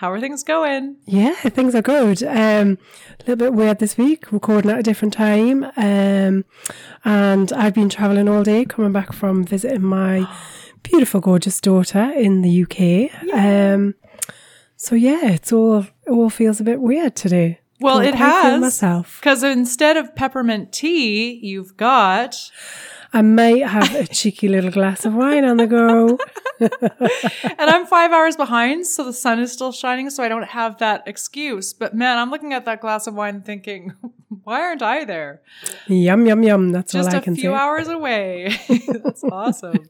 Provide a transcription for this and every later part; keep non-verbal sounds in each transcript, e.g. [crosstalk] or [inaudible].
How are things going? Yeah, things are good. Um, a little bit weird this week, recording at a different time. Um, and I've been traveling all day, coming back from visiting my [gasps] beautiful, gorgeous daughter in the UK. Um, so yeah, it's all it all feels a bit weird today. Well, it has. myself. Because instead of peppermint tea, you've got. I might have a cheeky little glass of wine on the go. [laughs] And I'm five hours behind, so the sun is still shining, so I don't have that excuse. But man, I'm looking at that glass of wine thinking, [laughs] why aren't I there? yum yum yum. That's Just all I can say. Just a few hours away. [laughs] That's awesome.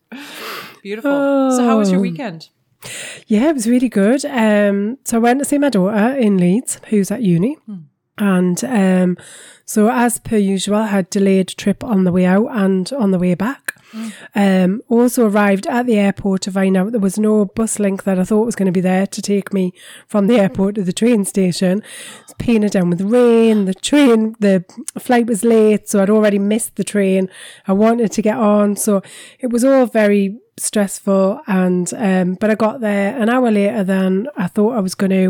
Beautiful. So, how was your Oh. weekend? Yeah, it was really good. Um, so I went to see my daughter in Leeds, who's at uni. And um, so, as per usual, I had delayed trip on the way out and on the way back. Um, also arrived at the airport to find out there was no bus link that I thought was going to be there to take me from the airport to the train station. It's painted down with rain. The train, the flight was late, so I'd already missed the train. I wanted to get on, so it was all very stressful and um but I got there an hour later than I thought I was going to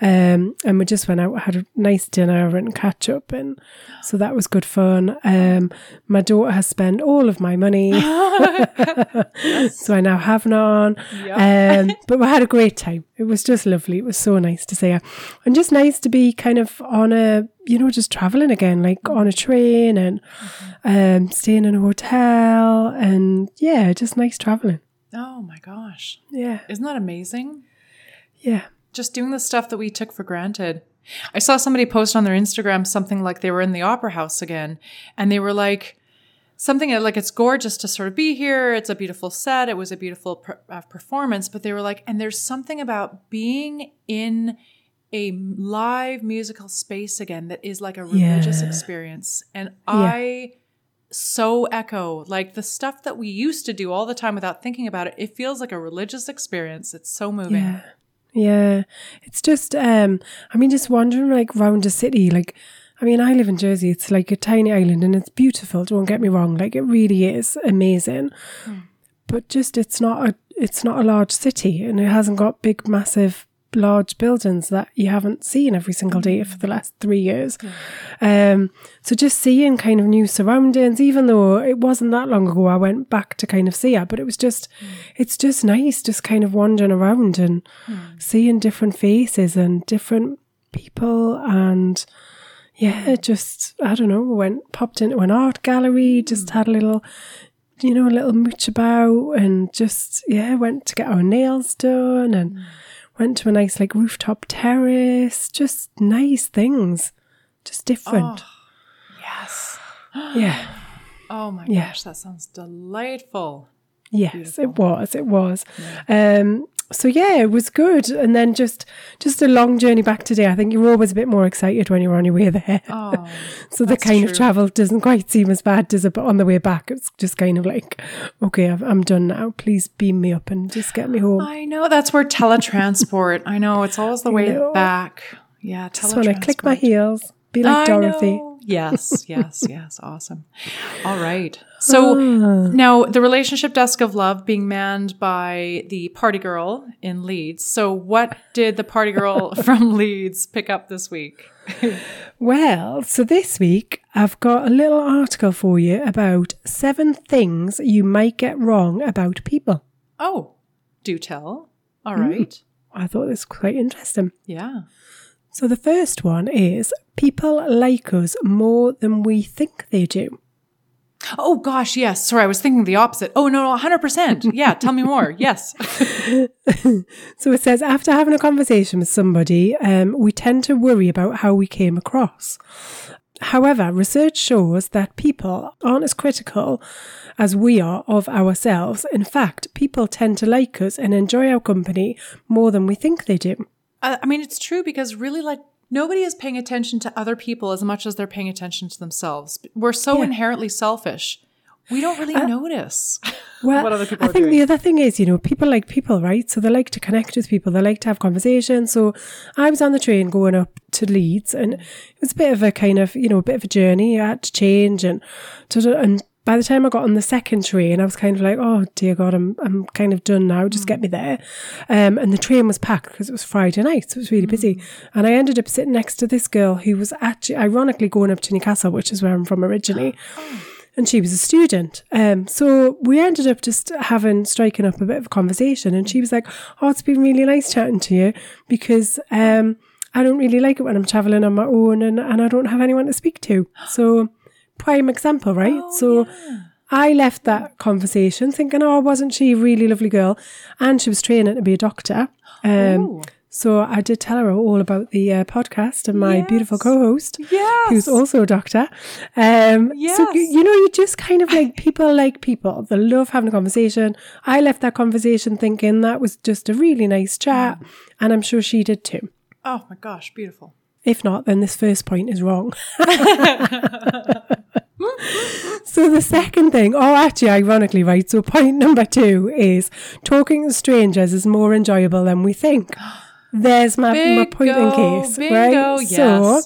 um and we just went out had a nice dinner and catch up and so that was good fun. Um my daughter has spent all of my money. [laughs] [laughs] So I now have none. Um but we had a great time. It was just lovely. It was so nice to see her. And just nice to be kind of on a you know just traveling again like on a train and um staying in a hotel and yeah just nice traveling Oh my gosh. yeah Isn't that amazing? yeah just doing the stuff that we took for granted. I saw somebody post on their Instagram something like they were in the opera house again, and they were like, something like it's gorgeous to sort of be here. It's a beautiful set. It was a beautiful per- uh, performance, but they were like, and there's something about being in a live musical space again that is like a religious Yeah. experience. And I so echo like the stuff that we used to do all the time without thinking about it. It feels like a religious experience. It's so moving. Yeah. Yeah. It's just um I mean just wandering like round a city, like I mean I live in Jersey, it's like a tiny island and it's beautiful, don't get me wrong. Like it really is amazing. But just it's not a it's not a large city and it hasn't got big massive large buildings that you haven't seen every single day for the mm. last three years. Um, so just seeing kind of new surroundings, even though it wasn't that long ago, I went back to kind of see it, but it was just, mm. it's just nice, just kind of wandering around and mm. seeing different faces and different people and yeah, just I don't know, went popped into an art gallery, just had a little you know, a little mooch about and just yeah, went to get our nails done and went to a nice like rooftop terrace, just nice things. Just different. Yes. [gasps] Yeah. Oh my Yeah. gosh, that sounds delightful. Yes, it was. It was. Um so yeah, it was good. And then just just a long journey back today. I think you're always a bit more excited when you're on your way there. Oh, [laughs] So the kind of travel doesn't quite seem as bad, does it? But on the way back, it's just kind of like, okay, I've, I'm done now. Please beam me up and just get me home. I know that's where teletransport. I know it's always the [laughs] way back. Yeah, teletransport. just want to click my heels, be like I Dorothy. know. Yes, yes, [laughs] yes. Awesome. All right. So [sighs] now the relationship desk of love being manned by the party girl in Leeds. So what did the party girl [laughs] from Leeds pick up this week? [laughs] Well, so this week I've got a little article for you about seven things you might get wrong about people. Oh, do tell. All hmm. right. I thought this was quite interesting. Yeah. So the first one is people like us more than we think they do. Oh gosh, yes. Sorry, I was thinking the opposite. Oh no, no, hundred percent. Yeah, tell me more. [laughs] Yes. [laughs] So it says after having a conversation with somebody, um, we tend to worry about how we came across. However, research shows that people aren't as critical as we are of ourselves. In fact, people tend to like us and enjoy our company more than we think they do. I I mean, it's true because really, like, nobody is paying attention to other people as much as they're paying attention to themselves. We're so Yeah. inherently selfish. We don't really notice [laughs] Well, what other people I are think doing. the other thing is, you know, people like people, right? So they like to connect with people. They like to have conversations. So I was on the train going up to Leeds, and it was a bit of a kind of, you know, a bit of a journey. I had to change, and to, and by the time I got on the second train, I was kind of like, oh dear God, I'm I'm kind of done now. Just get me there. Um, and the train was packed because it was Friday night, so it was really busy. And I ended up sitting next to this girl who was actually, ironically, going up to Newcastle, which is where I'm from originally [gasps] and she was a student. Um, so we ended up just having striking up a bit of a conversation, and she was like, "Oh, it's been really nice chatting to you because um, I don't really like it when I'm traveling on my own and and I don't have anyone to speak to." So prime example, right? so. I left that conversation thinking, oh, wasn't she a really lovely girl? And she was training to be a doctor. [gasps] Um, Ooh. so I did tell her all about the uh, podcast and my beautiful co-host, Yes. who's also a doctor. Um, So Yes. you, you know, you just kind of like people like people. They love having a conversation. I left that conversation thinking that was just a really nice chat, and I'm sure she did too. Oh my gosh, beautiful. If not, then this first point is wrong. [laughs] so the second thing, oh, actually, ironically, right. So point number two is talking to strangers is more enjoyable than we think. [gasps] There's my, my point in case, bingo, right? yes. So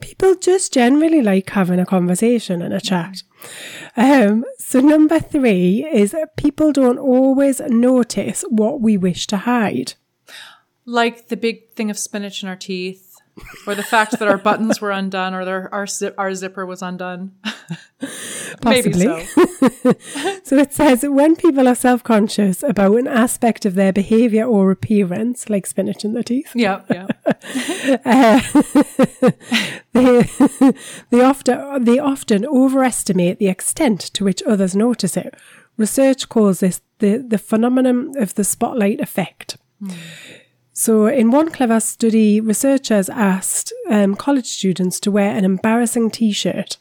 people just generally like having a conversation and a chat. Um, so number three is people don't always notice what we wish to hide. Like the big thing of spinach in our teeth, [laughs] or the fact that our buttons were undone, or their, our zip, our zipper was undone. [laughs] Possibly. so. [laughs] So it says when people are self conscious about an aspect of their behavior or appearance, like spinach in their teeth, Yeah, yeah. uh, they, they, often, they often overestimate the extent to which others notice it. Research calls this the, the phenomenon of the spotlight effect. So, in one clever study, researchers asked um, college students to wear an embarrassing t shirt.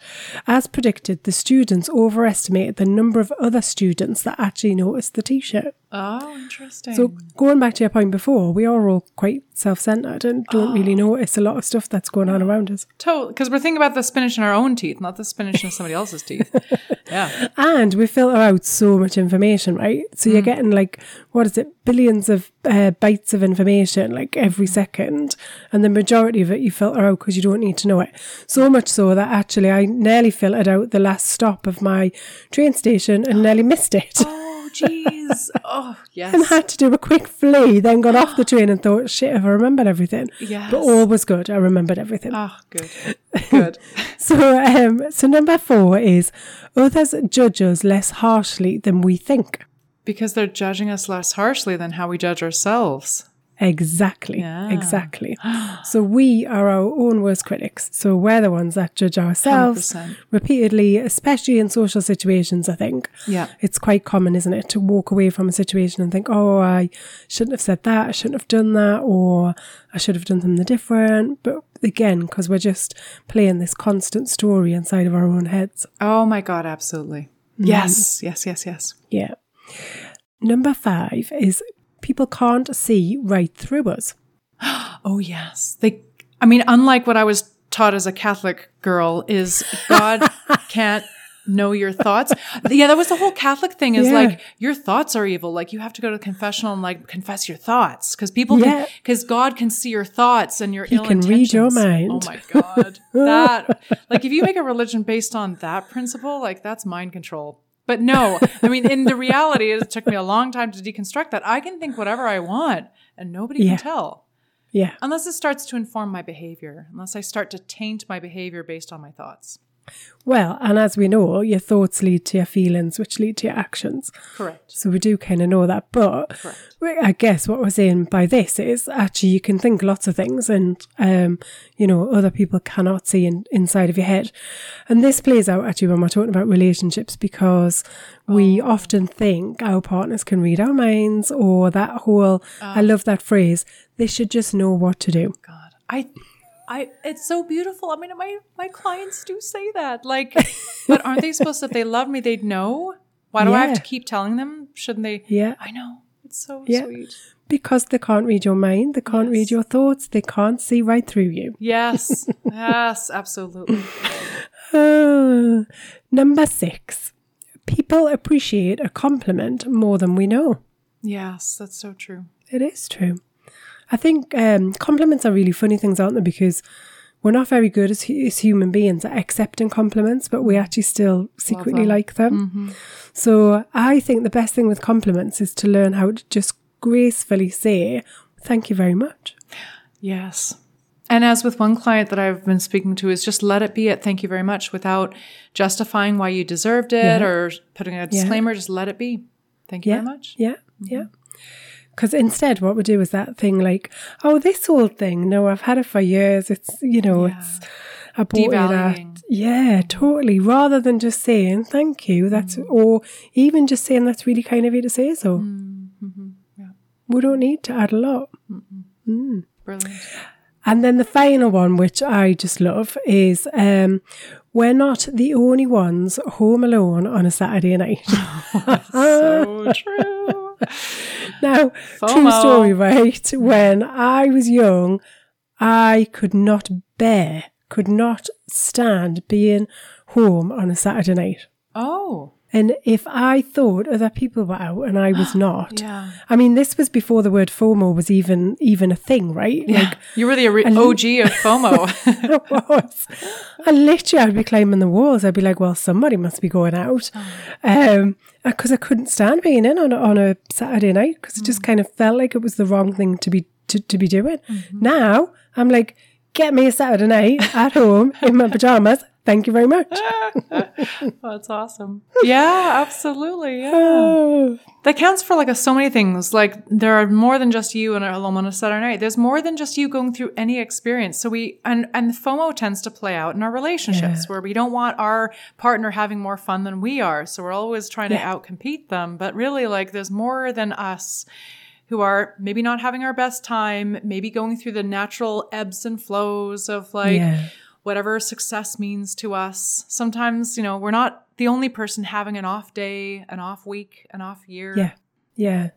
As predicted, the students overestimated the number of other students that actually noticed the t shirt. Oh, interesting. So, going back to your point before, we are all quite self centered and don't really notice a lot of stuff that's going on around us. totally, because we're thinking about the spinach in our own teeth, not the spinach in somebody else's teeth. [laughs] Yeah. And we filter out so much information, right? So you're getting like, what is it, billions of uh, bytes of information like every second. And the majority of it you filter out because you don't need to know it. So much so that actually I nearly filtered out the last stop of my train station and [gasps] nearly missed it. Oh, jeez. Oh, [laughs] yes. and yes. had to do a quick flee, then got off the [gasps] train and thought, shit, have I remembered everything? Yes. But all was good. I remembered everything. Oh, good. [laughs] Good. [laughs] So, um, so number four is others judge us less harshly than we think. Because they're judging us less harshly than how we judge ourselves. Exactly. Yeah. Exactly. [gasps] So we are our own worst critics. So we're the ones that judge ourselves 100%. repeatedly, especially in social situations, I think. Yeah. It's quite common, isn't it, to walk away from a situation and think, oh, I shouldn't have said that, I shouldn't have done that, or I should have done something different. But again, because we're just playing this constant story inside of our own heads. Oh, my God, absolutely. Mm-hmm. Yes, yes, yes, yes. Yeah. Number five is people can't see right through us. [gasps] Oh, yes. They, I mean, unlike what I was taught as a Catholic girl, is God [laughs] can't know your thoughts. Yeah, that was the whole Catholic thing is Yeah. like, your thoughts are evil. Like, you have to go to the confessional and like confess your thoughts because people, Yeah. because God can see your thoughts and your He ill can read your mind. Oh my God. [laughs] that, like, if you make a religion based on that principle, like, that's mind control. But no, I mean, in the reality, it took me a long time to deconstruct that. I can think whatever I want and nobody Yeah. can tell Yeah. unless it starts to inform my behavior, unless I start to taint my behavior based on my thoughts. Well, and as we know, your thoughts lead to your feelings, which lead to your actions. Correct. So we do kind of know that. But we- I guess what we're saying by this is actually you can think lots of things and, um, you know, other people cannot see in, inside of your head. And this plays out actually when we're talking about relationships because we often think our partners can read our minds or that whole, I love that phrase, they should just know what to do. God, I I it's so beautiful. I mean, my my clients do say that. Like, [laughs] but aren't they supposed to? If they love me, they'd know. Why do I have to keep telling them? Shouldn't they? Yeah. I know. It's so Yeah. sweet. Because they can't read your mind, they can't read your thoughts, they can't see right through you. Yes. [laughs] yes. Absolutely. Ah, number six. People appreciate a compliment more than we know. Yes, that's so true. It is true. I think um, compliments are really funny things, aren't they? Because we're not very good as, as human beings at accepting compliments, but we actually still secretly them. like them. So I think the best thing with compliments is to learn how to just gracefully say, Thank you very much. Yes. And as with one client that I've been speaking to, is just let it be at thank you very much without justifying why you deserved it Yeah. or putting a disclaimer. Just let it be. Thank you Yeah. very much. Yeah, yeah. Because instead, what we do is that thing like, oh, this old thing. No, I've had it for years. It's you know, Yeah. it's I bought it at yeah, totally. Rather than just saying thank you, that's Mm. or even just saying that's really kind of you to say so. Mm-hmm. Yeah. We don't need to add a lot. Brilliant. And then the final one, which I just love, is um, we're not the only ones home alone on a Saturday night. [laughs] So [laughs] true. Now, true story, right? When I was young, I could not bear, could not stand being home on a Saturday night. Oh, And if I thought other people were out and I was [gasps] not, yeah. I mean, this was before the word FOMO was even even a thing, right? Like You were the ori- OG of FOMO. [laughs] it was. And literally, I'd be climbing the walls. I'd be like, "Well, somebody must be going out," oh. um, uh, because I couldn't stand being in on a, on a Saturday night because it just mm. kind of felt like it was the wrong thing to be to, to be doing. Mm-hmm. Now I'm like, "Get me a Saturday night at home in my pajamas." Thank you very much. [laughs] That's awesome. Yeah, absolutely. Yeah. Oh, [sighs] That counts for like a, so many things. Like there are more than just you and a alone on a Saturday night. There's more than just you going through any experience. So we and and FOMO tends to play out in our relationships where we don't want our partner having more fun than we are. So we're always trying to outcompete them. But really, like there's more than us who are maybe not having our best time, maybe going through the natural ebbs and flows of like Yeah. whatever success means to us. Sometimes, you know, we're not the only person having an off day, an off week, an off year. Yeah. Yeah.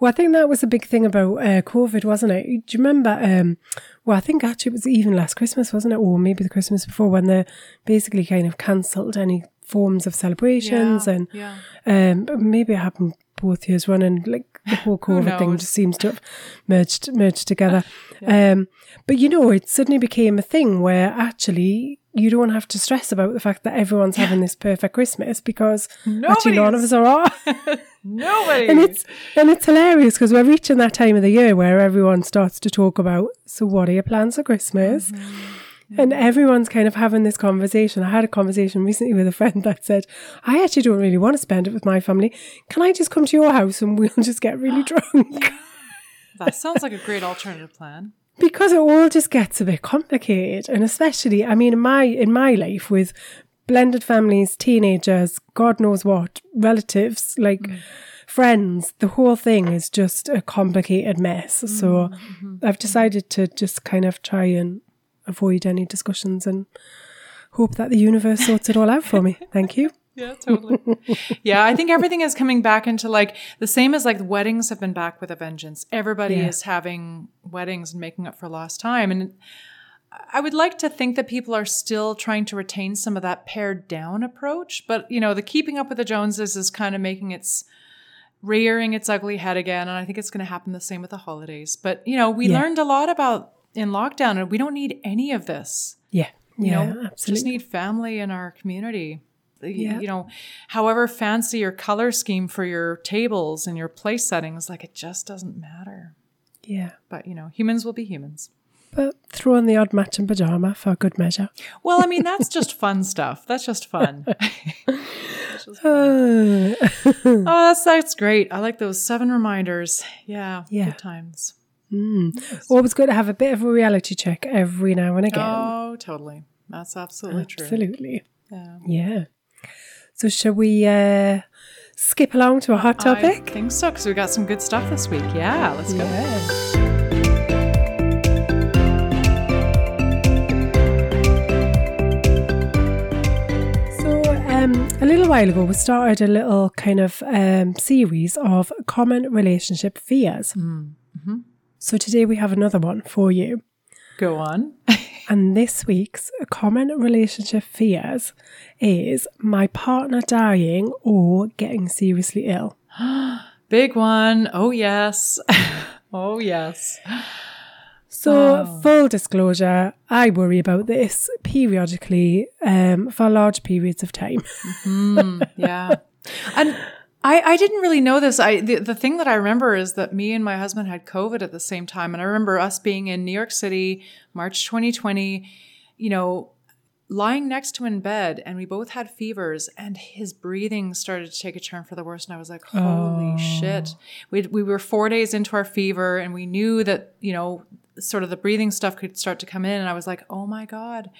Well, I think that was a big thing about uh, COVID, wasn't it? Do you remember? Um, well, I think actually it was even last Christmas, wasn't it? Or maybe the Christmas before when they basically kind of cancelled any forms of celebrations Yeah, and yeah. um, maybe it happened both years running. Like [laughs] the whole COVID thing just seems to have merged merged together. [laughs] Um, but you know, it suddenly became a thing where actually you don't have to stress about the fact that everyone's having this perfect Christmas because actually none of us are. Nobody. [laughs] And it's and it's hilarious because we're reaching that time of the year where everyone starts to talk about so what are your plans for Christmas? And everyone's kind of having this conversation. I had a conversation recently with a friend that said, I actually don't really want to spend it with my family. Can I just come to your house and we'll just get really [gasps] drunk? that sounds like a great alternative plan. because it all just gets a bit complicated. And especially, I mean, in my in my life with blended families, teenagers, God knows what, relatives, like mm. friends, the whole thing is just a complicated mess. So mm-hmm. I've mm-hmm. decided to just kind of try and avoid any discussions and hope that the universe sorts it all out for me. Thank you. [laughs] Yeah, totally. yeah, I think everything is coming back into like the same as like weddings have been back with a vengeance. Everybody Yeah. is having weddings and making up for lost time. And I would like to think that people are still trying to retain some of that pared down approach. But, you know, the keeping up with the Joneses is kind of making its rearing its ugly head again. And I think it's going to happen the same with the holidays. But, you know, we Yeah. learned a lot about in lockdown and we don't need any of this. Yeah. you Yeah, know just need family in our community. Yeah. you know however fancy your color scheme for your tables and your place settings like it just doesn't matter. Yeah. but you know humans will be humans. But throw in the odd matching pajama for good measure. well i mean that's [laughs] just fun stuff. That's just fun. [laughs] [laughs] Uh, oh. That's that's great. I like those seven reminders. Yeah Yeah. good times Mm. Always good to have a bit of a reality check every now and again. Oh, totally. That's absolutely, absolutely. true. Absolutely. Yeah. yeah. So, shall we uh, skip along to a hot topic? I think so, because we got some good stuff this week. Yeah, let's go. Yeah. Um, a little while ago, we started a little kind of um, series of common relationship fears. Mm. So today we have another one for you. Go on. [laughs] And this week's common relationship fears is my partner dying or getting seriously ill. [gasps] Big one. Oh, yes. [laughs] oh, yes. So, full disclosure, I worry about this periodically um, for large periods of time. [laughs] Yeah. And I, I didn't really know this. I the, the thing that I remember is that me and my husband had COVID at the same time. And I remember us being in New York City, March 2020, you know, lying next to him in bed and we both had fevers and his breathing started to take a turn for the worse. And I was like, holy oh. shit. We, we were four days into our fever and we knew that, you know, sort of the breathing stuff could start to come in. And I was like, oh my God,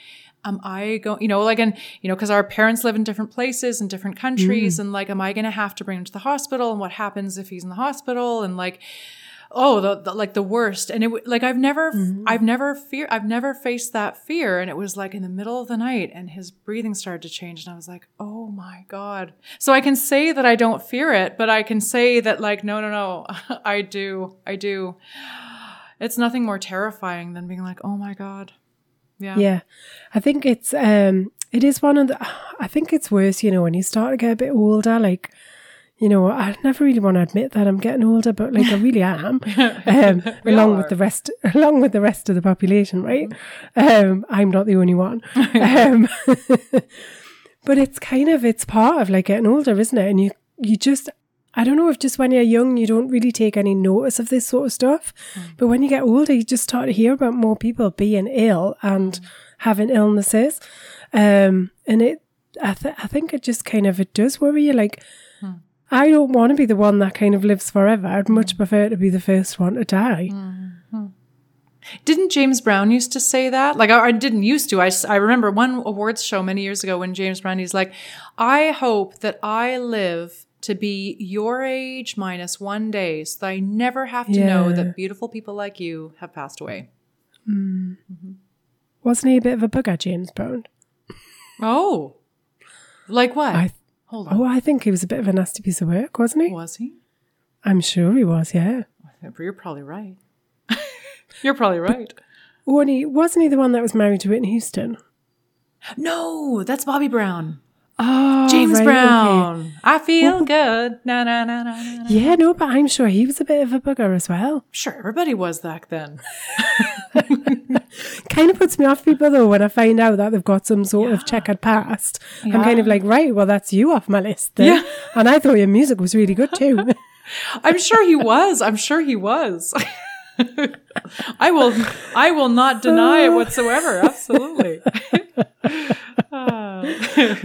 am I going, you know, like, and, you know, cause our parents live in different places in different countries. Mm. And like, am I going to have to bring him to the hospital? And what happens if he's in the hospital? And like, oh, the, the like the worst. And it like, I've never, mm-hmm. I've never fear, I've never faced that fear. And it was like in the middle of the night and his breathing started to change. And I was like, oh my God. So I can say that I don't fear it, but I can say that like, no, no, no, [laughs] I do. I do. It's nothing more terrifying than being like, oh my God. Yeah. Yeah. I think it's, um, it is one of the, I think it's worse, you know, when you start to get a bit older, like, you know, I never really want to admit that I'm getting older, but like I really [laughs] am, [laughs] um, along with the rest, [laughs] along with the rest of the population, right? Um, I'm not the only one. um, but it's kind of, it's part of like getting older, isn't it? And you, you just, I don't know if just when you're young, you don't really take any notice of this sort of stuff. Mm. But when you get older, you just start to hear about more people being ill and mm. having illnesses. Um, and it, I, th- I think it just kind of, it does worry you. Like, mm. I don't want to be the one that kind of lives forever. I'd much prefer to be the first one to die. Mm-hmm. Didn't James Brown used to say that? Like, I, I didn't used to. I, I remember one awards show many years ago when James Brown, he's like, I hope that I live to be your age minus one day so that I never have to know that beautiful people like you have passed away. hmm Wasn't he a bit of a bugger, James Brown? Oh, like what? I, Hold on. oh, I think he was a bit of a nasty piece of work, wasn't he? Was he? I'm sure he was, yeah. You're probably right. [laughs] You're probably right. Wasn't he, wasn't he the one that was married to Whitney Houston? No, that's Bobby Brown. Oh, James right, okay. Brown. I feel oh. good. Na, na, na, na, na. Yeah, no, but I'm sure he was a bit of a bugger as well. Sure, everybody was back then. [laughs] Kind of puts me off people though when I find out that they've got some sort of checkered past. I'm kind of like, right, well, that's you off my list. Then. Yeah. And I thought your music was really good too. [laughs] I'm sure he was. I'm sure he was. [laughs] I will I will not deny it [laughs] whatsoever. Absolutely. [laughs]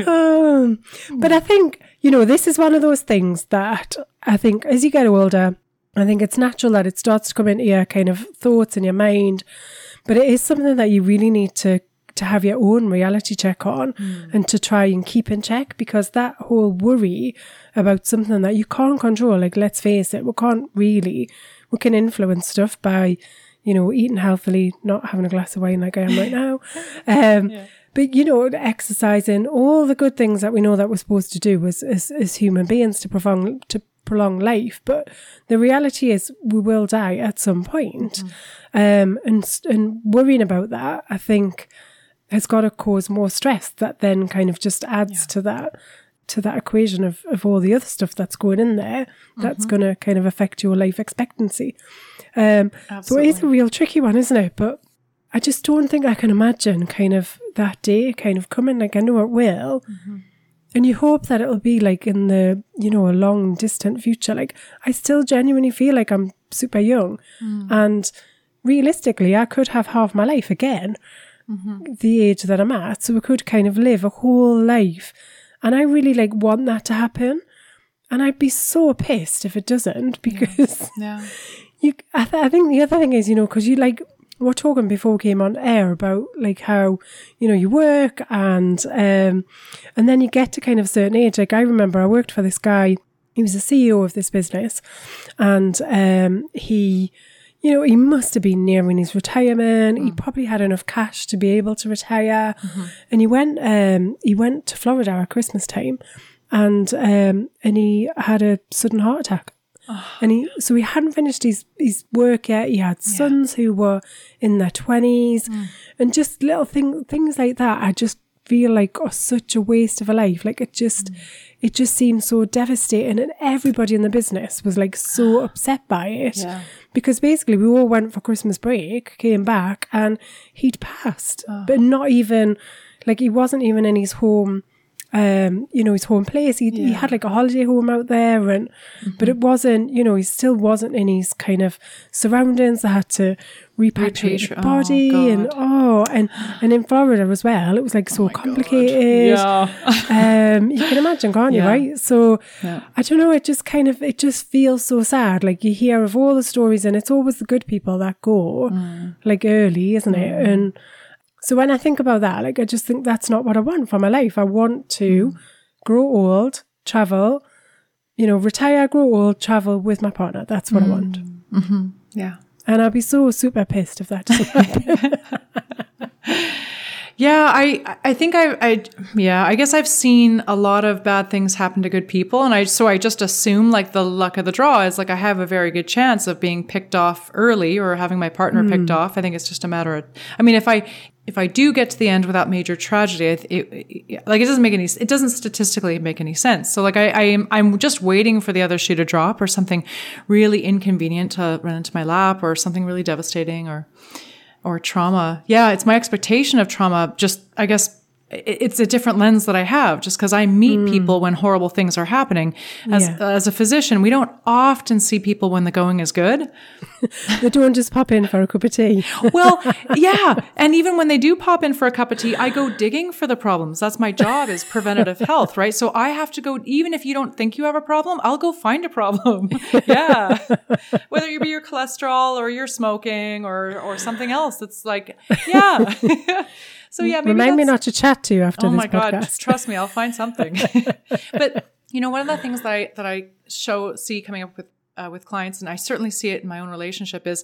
Um, but I think, you know, this is one of those things that I think as you get older, I think it's natural that it starts to come into your kind of thoughts in your mind. But it is something that you really need to to have your own reality check on and to try and keep in check because that whole worry about something that you can't control, like let's face it, we can't really we can influence stuff by, you know, eating healthily, not having a glass of wine like I am right now. [laughs] Um but you know, exercising, all the good things that we know that we're supposed to do as as, as human beings to prolong to prolong life. But the reality is, we will die at some point. Um, and and worrying about that, I think, has got to cause more stress. That then kind of just adds to that to that equation of of all the other stuff that's going in there. That's mm-hmm. going to kind of affect your life expectancy. Um, so it is a real tricky one, isn't it? But I just don't think I can imagine kind of that day kind of coming. Like I know it will. Mm-hmm. And you hope that it'll be like in the, you know, a long distant future. Like I still genuinely feel like I'm super young. Mm. And realistically, I could have half my life again, mm-hmm. the age that I'm at. So I could kind of live a whole life. And I really like want that to happen. And I'd be so pissed if it doesn't because [laughs] Yeah. you I, th- I think the other thing is you know because you like we're talking before we came on air about like how you know you work and um and then you get to kind of a certain age like i remember i worked for this guy he was the ceo of this business and um he you know he must have been nearing his retirement. He mm. probably had enough cash to be able to retire. Mm-hmm. And he went um he went to florida at christmas time and um, and he had a sudden heart attack. Ah. And he, so he hadn't finished his, his work yet. He had sons who were in their twenties, mm. and just little thing, things like that. I just feel like oh, such a waste of a life. Like it just, mm. it just seemed so devastating, and everybody in the business was like so ah. upset by it. Yeah. Because basically we all went for Christmas break, came back, and he'd passed, ah. but not even like he wasn't even in his home. Um, you know, his home place. He, he had like a holiday home out there, and but it wasn't. You know, he still wasn't in his kind of surroundings. They had to repatriate Repatri- the oh, body, and oh, and and in Florida as well. It was like so complicated. Yeah. [laughs] um, you can imagine, can't you? Right? So Yeah. I don't know. It just kind of it just feels so sad. Like you hear of all the stories, and it's always the good people that go, Mm. like early, isn't it? And so when I think about that, like I just think that's not what I want for my life. I want to Mm. grow old, travel, you know, retire, grow old, travel with my partner. That's what I want. Mm. Mm-hmm. Yeah. And I'll be so super pissed if that doesn't [laughs] happen. Yeah, I I think I I yeah, I guess I've seen a lot of bad things happen to good people and I so I just assume like the luck of the draw is like I have a very good chance of being picked off early or having my partner picked mm. off. I think it's just a matter of I mean if I if I do get to the end without major tragedy, it, it, like it doesn't make any it doesn't statistically make any sense. So like I I am I'm just waiting for the other shoe to drop or something really inconvenient to run into my lap or something really devastating or or trauma. Yeah, it's my expectation of trauma. Just, I guess, it's a different lens that I have just because I meet mm. people when horrible things are happening. As, Yeah. as a physician, we don't often see people when the going is good. [laughs] they don't just pop in for a cup of tea. [laughs] Well, yeah. And even when they do pop in for a cup of tea, I go digging for the problems. That's my job is preventative [laughs] health, right? So I have to go, even if you don't think you have a problem, I'll go find a problem. yeah. Whether it be your cholesterol or your smoking or, or something else. It's like, yeah. So yeah, maybe Remind me not to chat to you after this. Oh my god! podcast. Trust me, I'll find something. [laughs] but you know, one of the things that I that I show see coming up with uh, with clients, and I certainly see it in my own relationship, is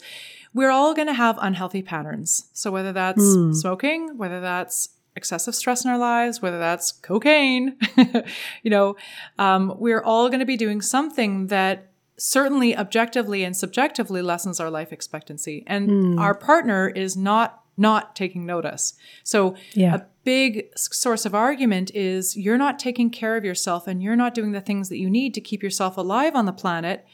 we're all going to have unhealthy patterns. So whether that's smoking, whether that's excessive stress in our lives, whether that's cocaine, [laughs] you know, um, we're all going to be doing something that certainly objectively and subjectively lessens our life expectancy. And our partner is not not taking notice. So Yeah. a big source of argument is you're not taking care of yourself and you're not doing the things that you need to keep yourself alive on the planet.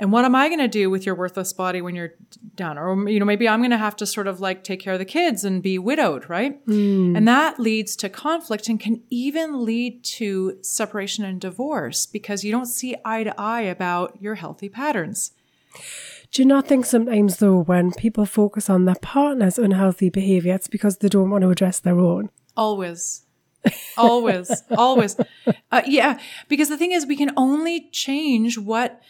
And what am I going to do with your worthless body when you're done? Or, you know, maybe I'm going to have to sort of like take care of the kids and be widowed, right? Hmm. And that leads to conflict and can even lead to separation and divorce because you don't see eye to eye about your healthy patterns. Do you not think sometimes, though, when people focus on their partner's unhealthy behavior, it's because they don't want to address their own? Always. always. [laughs] always. Uh, yeah. Because the thing is, we can only change what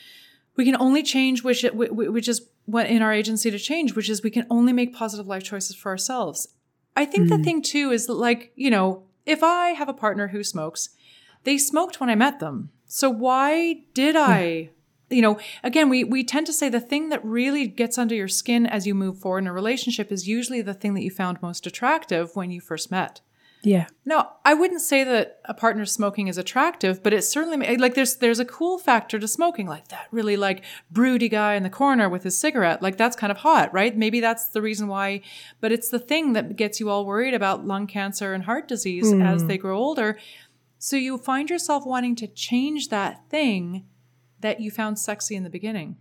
we can only change, which, it- wh- wh- which is what in our agency to change, which is we can only make positive life choices for ourselves. I think the thing too is that, like, you know, if I have a partner who smokes, they smoked when I met them. So why did I? You know, again, we, we tend to say the thing that really gets under your skin as you move forward in a relationship is usually the thing that you found most attractive when you first met. Yeah. No, I wouldn't say that a partner smoking is attractive, but it certainly like there's there's a cool factor to smoking, like that really like broody guy in the corner with his cigarette, like that's kind of hot, right? Maybe that's the reason why, but it's the thing that gets you all worried about lung cancer and heart disease as hmm. they grow older. So you find yourself wanting to change that thing that you found sexy in the beginning.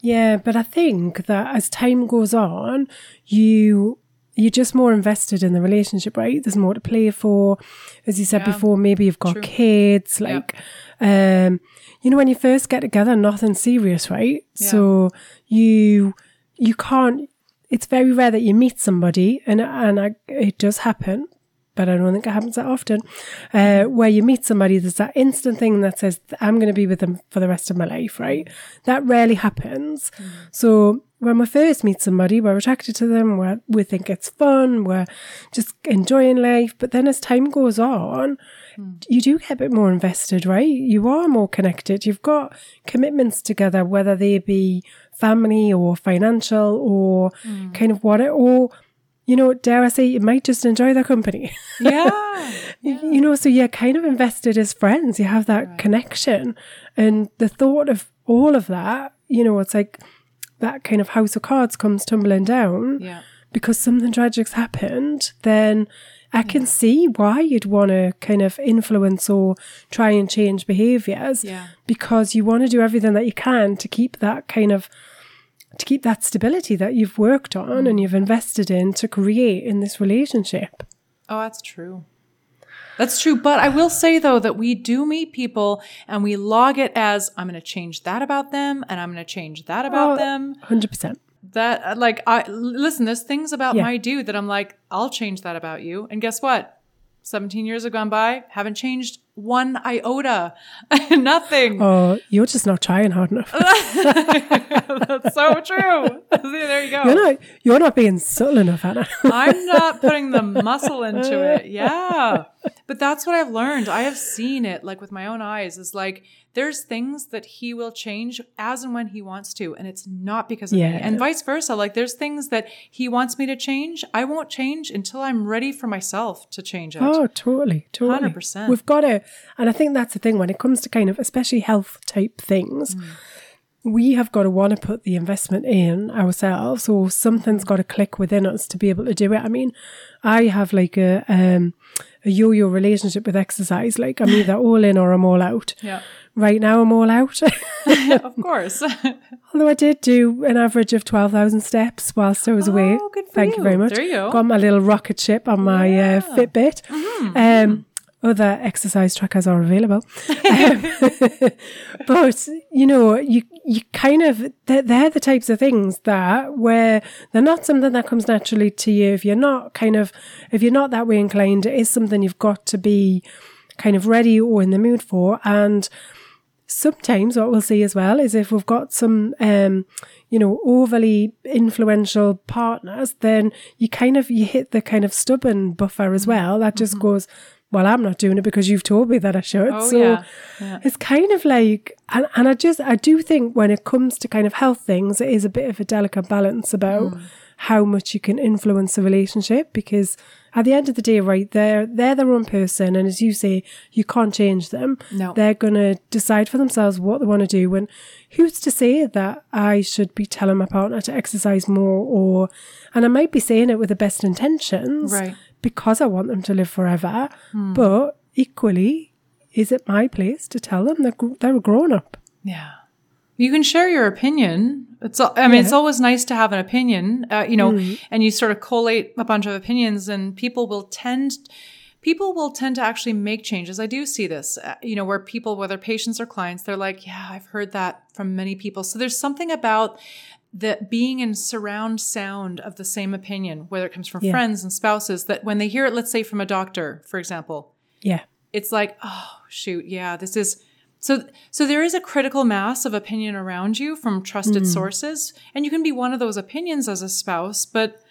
Yeah, but I think that as time goes on, you you're just more invested in the relationship, right? There's more to play for. As you said Yeah, before, maybe you've got true. kids, Yeah. like um you know, when you first get together, nothing serious, right? So you you can't it's very rare that you meet somebody and and I, it does happen but I don't think it happens that often, uh, where you meet somebody, there's that instant thing that says, I'm going to be with them for the rest of my life, right? That rarely happens. Mm. So when we first meet somebody, we're attracted to them, we're, we think it's fun, we're just enjoying life. But then as time goes on, mm. you do get a bit more invested, right? You are more connected. You've got commitments together, whether they be family or financial or mm. kind of what it, or you know, dare I say, you might just enjoy their company. [laughs] Yeah. [laughs] You- You know, so you're kind of invested as friends. You have that connection. And the thought of all of that, you know, it's like that kind of house of cards comes tumbling down Yeah. because something tragic's happened, then I can see why you'd want to kind of influence or try and change behaviors Yeah. because you want to do everything that you can to keep that kind of to keep that stability that you've worked on and you've invested in to create in this relationship. Oh, that's true. That's true. But I will say though that we do meet people and we log it as I'm going to change that about them and I'm going to change that about Oh, them. 100%. That uh, like I listen, there's things about Yeah. my dude that I'm like, I'll change that about you. And guess what? 17 years have gone by, haven't changed one iota. [laughs] Nothing. Oh, you're just not trying hard enough. [laughs] That's so true. See, there you go. You're not you're not being subtle enough, Anna. [laughs] I'm not putting the muscle into it. Yeah. But that's what I've learned. I have seen it like with my own eyes is like there's things that he will change as and when he wants to. And it's not because of Yeah. me. And vice versa. Like there's things that he wants me to change. I won't change until I'm ready for myself to change it. Oh, totally, totally. 100%. We've got to, and I think that's the thing when it comes to kind of, especially health type things, Mm. we have got to want to put the investment in ourselves, or something's got to click within us to be able to do it. I mean, I have like a um, a yo-yo relationship with exercise. Like I'm either all in or I'm all out. Yeah. Right now, I'm all out. [laughs] [laughs] of course. [laughs] Although I did do an average of 12,000 steps whilst I was away. Oh, good for Thank you. you. very much. There you go. Got my little rocket ship on my uh, Fitbit. Mm-hmm. Um, other exercise trackers are available. Um, [laughs] but, you know, you, you kind of, they're, they're the types of things that where they're not something that comes naturally to you. If you're not kind of, if you're not that way inclined, it is something you've got to be kind of ready or in the mood for. And, sometimes what we'll see as well is if we've got some um you know overly influential partners then you kind of you hit the kind of stubborn buffer as well that just goes well i'm not doing it because you've told me that i should Oh, so yeah. Yeah. it's kind of like and, and i just i do think when it comes to kind of health things it is a bit of a delicate balance about Mm. how much you can influence a relationship because at the end of the day right they're they're their own person and as you say you can't change them No. they're going to decide for themselves what they want to do. And who's to say that I should be telling my partner to exercise more or, and I might be saying it with the best intentions Right. Because I want them to live forever. But equally, is it my place to tell them that they're a grown up? Yeah. You can share your opinion. It's, I mean, it's always nice to have an opinion, uh, you know, and you sort of collate a bunch of opinions and people will tend, people will tend to actually make changes. I do see this, uh, you know, where people, whether patients or clients, they're like, yeah, I've heard that from many people. So there's something about the being in surround sound of the same opinion, whether it comes from Yeah. friends and spouses, that when they hear it, let's say from a doctor, for example, Yeah. it's like, oh shoot, yeah, this is so so there is a critical mass of opinion around you from trusted mm. sources, and you can be one of those opinions as a spouse, but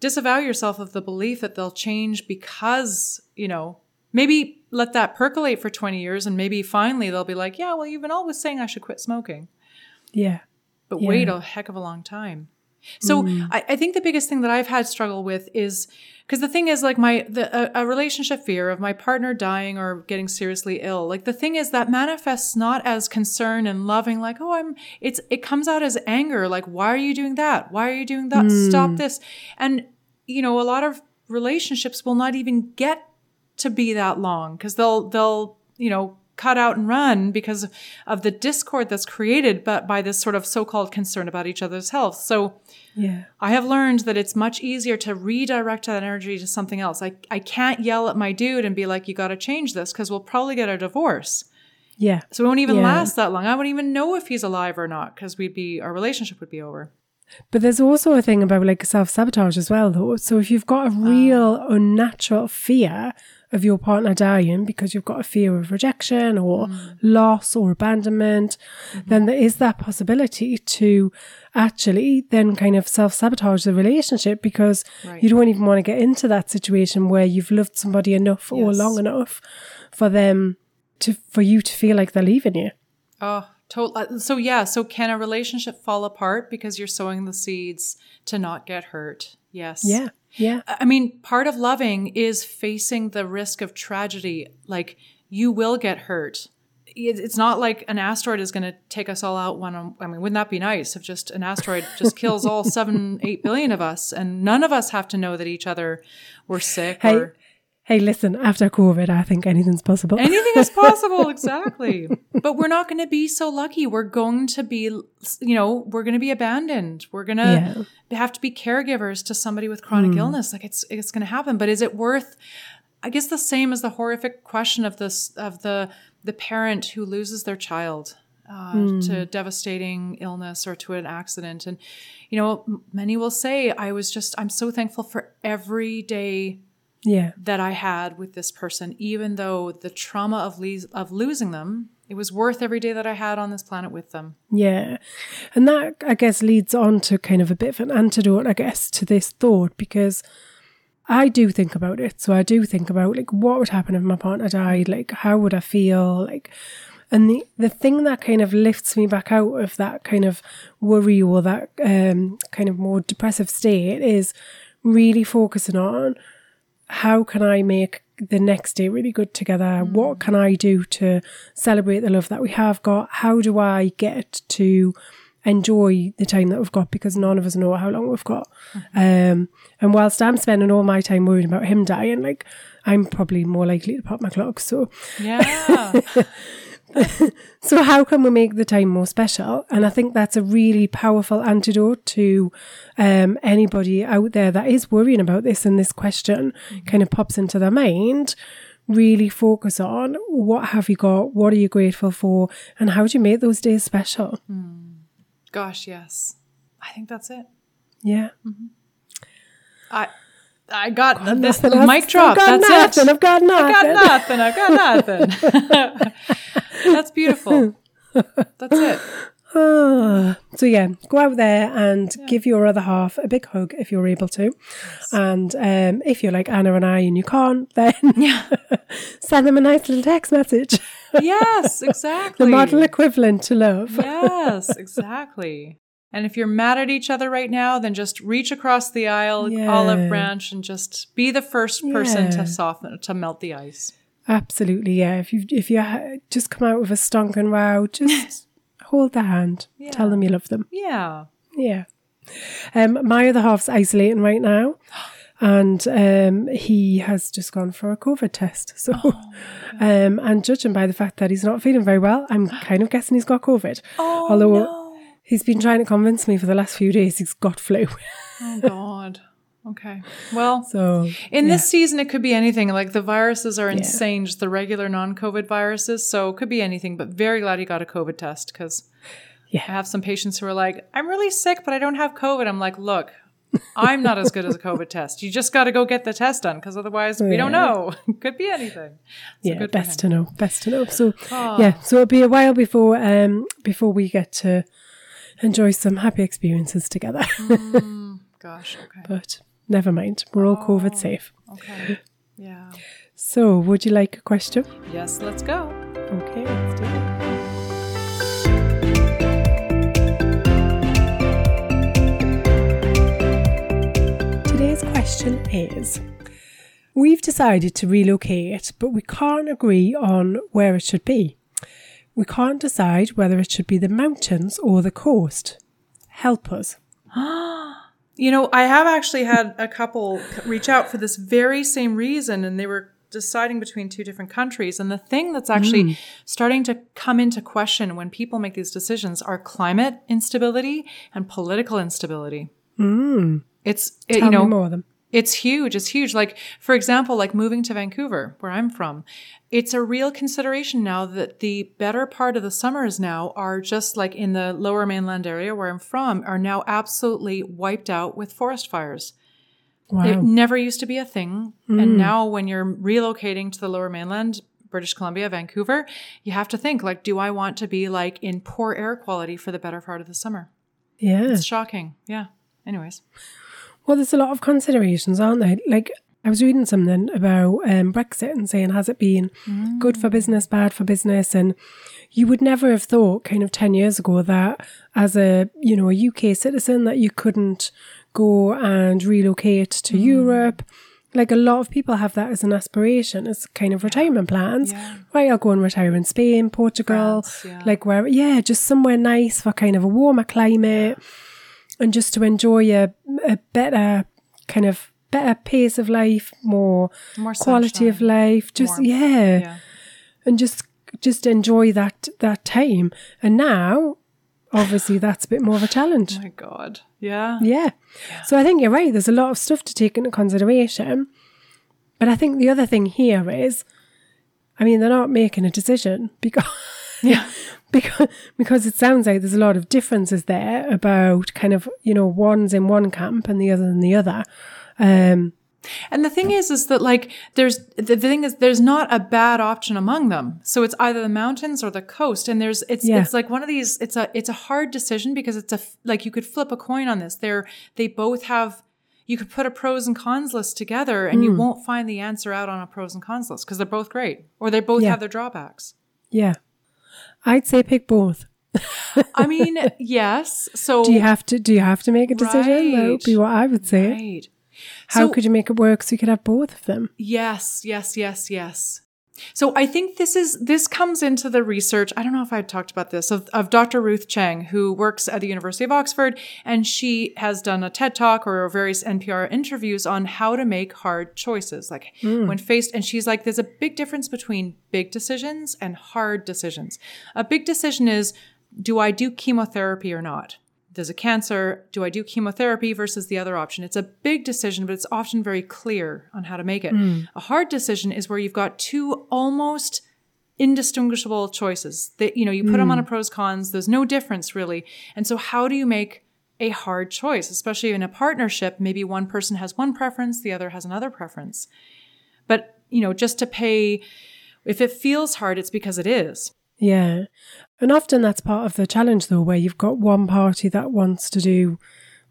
disavow yourself of the belief that they'll change because, you know, maybe let that percolate for 20 years and maybe finally they'll be like, yeah, well, you've been always saying I should quit smoking Yeah. But Yeah. wait a heck of a long time. So mm. I, I think the biggest thing that I've had struggle with is because the thing is like my the a, a relationship fear of my partner dying or getting seriously ill. Like the thing is that manifests not as concern and loving. Like oh I'm it's it comes out as anger. Like why are you doing that? Why are you doing that? Stop mm. this. And you know a lot of relationships will not even get to be that long because they'll they'll you know cut out and run because of the discord that's created but by this sort of so-called concern about each other's health so Yeah. i have learned that it's much easier to redirect that energy to something else i, I can't yell at my dude and be like you got to change this because we'll probably get a divorce Yeah. so it won't even Yeah. last that long i wouldn't even know if he's alive or not because we'd be our relationship would be over But there's also a thing about like self sabotage as well, though. So if you've got a ah. real unnatural fear of your partner dying because you've got a fear of rejection or mm. loss or abandonment, mm-hmm. then there is that possibility to actually then kind of self sabotage the relationship because Right. you don't even want to get into that situation where you've loved somebody enough or long enough for them to for you to feel like they're leaving you. Oh, total. Uh, so yeah. So can a relationship fall apart because you're sowing the seeds to not get hurt? Yes. Yeah. Yeah. I mean, part of loving is facing the risk of tragedy. Like, you will get hurt. It's not like an asteroid is going to take us all out one on, I mean, wouldn't that be nice if just an asteroid just kills all [laughs] seven, eight billion of us and none of us have to know that each other were sick Hey, or Hey, listen, after COVID, I think anything's possible. anything is [laughs] possible. exactly. But we're not going to be so lucky. We're going to be, you know, we're going to be abandoned. We're going to have to be caregivers to somebody with chronic illness. Like it's, it's going to happen. But is it worth, I guess the same as the horrific question of this, of the, the parent who loses their child. Uh, to devastating illness or to an accident. And, you know, many will say, I was just, I'm so thankful for every day yeah. that I had with this person, even though the trauma of le- of losing them, it was worth every day that I had on this planet with them. Yeah. And that, I guess, leads on to kind of a bit of an antidote, I guess, to this thought because I do think about it. So I do think about, like, what would happen if my partner died? Like, how would I feel? Like, and the, the thing that kind of lifts me back out of that kind of worry or that um, kind of more depressive state is really focusing on how can I make the next day really good together? What can I do to celebrate the love that we have got? How do I get to enjoy the time that we've got because none of us know how long we've got. Um, and whilst I'm spending all my time worrying about him dying, like I'm probably more likely to pop my clock. So, Yeah. [laughs] [laughs] so how can we make the time more special? And I think that's a really powerful antidote to um, anybody out there that is worrying about this and this question mm-hmm. kind of pops into their mind. Really focus on what have you got, what are you grateful for, and how do you make those days special? Hmm. Gosh, yes. I think that's it. Yeah. Mm-hmm. I I got this Nothing mic drop. I've got That's nothing. it. I've got I got nothing. nothing. I've got nothing. [laughs] that's beautiful. That's it. Ah. [sighs] so yeah, go out there and give your other half a big hug if you're able to. And um, if you're like Anna and I and you can't, [laughs] then Yeah. [laughs] send them a nice little text message. Yes, exactly. the model equivalent to love. yes, exactly. And if you're mad at each other right now, then just reach across the aisle, Yeah. olive branch, and just be the first person Yeah. to soften, to melt the ice. Absolutely, yeah. If you if you just come out with a stonking row, just [laughs] hold their hand, tell them you love them. Yeah. Yeah. Um, my other half's isolating right now, [gasps] and um, he has just gone for a COVID test. So, [laughs] um, and judging by the fact that he's not feeling very well, I'm [gasps] kind of guessing he's got COVID. Oh, Although no. He's been trying to convince me for the last few days he's got flu. [laughs] Oh, God. Okay. Well, so, in this season, it could be anything. Like the viruses are insane, just the regular non COVID viruses. So it could be anything, but very glad he got a COVID test because Yeah. I have some patients who are like, I'm really sick, but I don't have COVID. I'm like, look, I'm not as good as a COVID test. You just got to go get the test done because otherwise we don't Yeah. know. [laughs] could be anything. So yeah, best to know. Best to know. So, Oh. yeah, so it'll be a while before um before we get to enjoy some happy experiences together. Mm, [laughs] gosh. Okay. but never mind, we're all COVID oh, safe. Okay. Yeah. So, would you like a question? Yes, let's go. Okay, let's do it. Today's question is We've decided to relocate, but we can't agree on where it should be. We can't decide whether it should be the mountains or the coast. Help us. [gasps] You know, I have actually had a couple reach out for this very same reason, and they were deciding between two different countries. And the thing that's actually mm. starting to come into question when people make these decisions are climate instability and political instability. Mm. It's it, Tell you know me more of them. It's huge. It's huge. Like, for example, like moving to Vancouver, where I'm from, it's a real consideration now that the better part of the summers now are just like in the lower mainland area where I'm from, are now absolutely wiped out with forest fires. Wow. It never used to be a thing. And hmm. now when you're relocating to the lower mainland, British Columbia, Vancouver, you have to think like, do I want to be like in poor air quality for the better part of the summer? yeah. It's shocking. Yeah. Anyways. Well, there's a lot of considerations, aren't there? Like, I was reading something about um, Brexit and saying, has it been good for business, bad for business? And you would never have thought, kind of 10 years ago, that as a, you know, a UK citizen, that you couldn't go and relocate to Europe. Like a lot of people have that as an aspiration, as kind of retirement plans. Yeah. Right, I'll go and retire in Spain, Portugal, France, yeah. like where, yeah, just somewhere nice for kind of a warmer climate and just to enjoy a, a better kind of better pace of life, more, More quality of life. Just yeah, Yeah. and just just enjoy that that time. And now, obviously, that's a bit more of a challenge. Oh my God. Yeah. Yeah. So I think you're right. There's a lot of stuff to take into consideration. But I think the other thing here is, I mean, they're not making a decision because Yeah. [laughs] because because it sounds like there's a lot of differences there about kind of you know one's in one camp and the other in the other. Um, And the thing is, is that like there's the thing is there's not a bad option among them. So it's either the mountains or the coast, and there's it's Yeah. it's like one of these. It's a it's a hard decision because it's a like you could flip a coin on this. They're they both have. You could put a pros and cons list together, and Hmm. you won't find the answer out on a pros and cons list because they're both great, or they both Yeah. have their drawbacks. yeah, I'd say pick both. [laughs] I mean, [laughs] yes. So Do you have to? Do you have to make a decision? That would be Right. what I would say. right? How So- could you make it work so you could have both of them? Yes, yes, yes, yes. So I think this is this comes into the research. I don't know if I talked about this of, of Dr. Ruth Chang, who works at the University of Oxford, and she has done a TED talk or various NPR interviews on how to make hard choices, like hmm. when faced. And she's like, "There's a big difference between big decisions and hard decisions. A big decision is, do I do chemotherapy or not?" There's a cancer. Do I do chemotherapy versus the other option? It's a big decision, but it's often very clear on how to make it. Mm. A hard decision is where you've got two almost indistinguishable choices that, you know, you put them on mm. a pros cons. There's no difference really. And so how do you make a hard choice, especially in a partnership? Maybe one person has one preference, the other has another preference. But, you know, just to pay, if it feels hard, it's because it is. Yeah. And often that's part of the challenge, though, where you've got one party that wants to do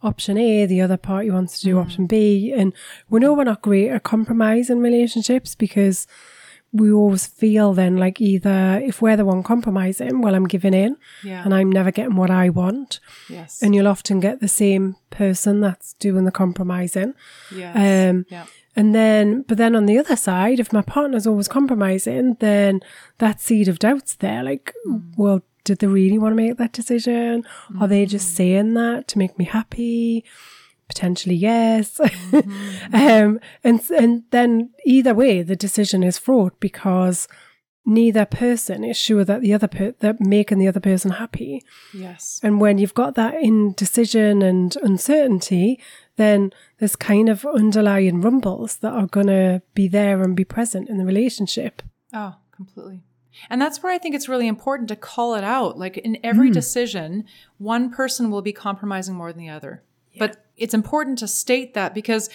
option A, the other party wants to do mm. option B. And we know we're not great at compromise in relationships because we always feel then like either if we're the one compromising, well, I'm giving in Yeah. and I'm never getting what I want. Yes. And you'll often get the same person that's doing the compromising. yes. Um, yeah. And then, but then on the other side, if my partner's always compromising, then that seed of doubt's there. Like, well, did they really want to make that decision? Are they just saying that to make me happy? Potentially, yes. [laughs] um, and and then either way, the decision is fraught because neither person is sure that the other per- that making the other person happy. Yes. And when you've got that indecision and uncertainty, then there's kind of underlying rumbles that are going to be there and be present in the relationship. Oh, completely. And that's where I think it's really important to call it out. Like in every decision, one person will be compromising more than the other. But it's important to state that because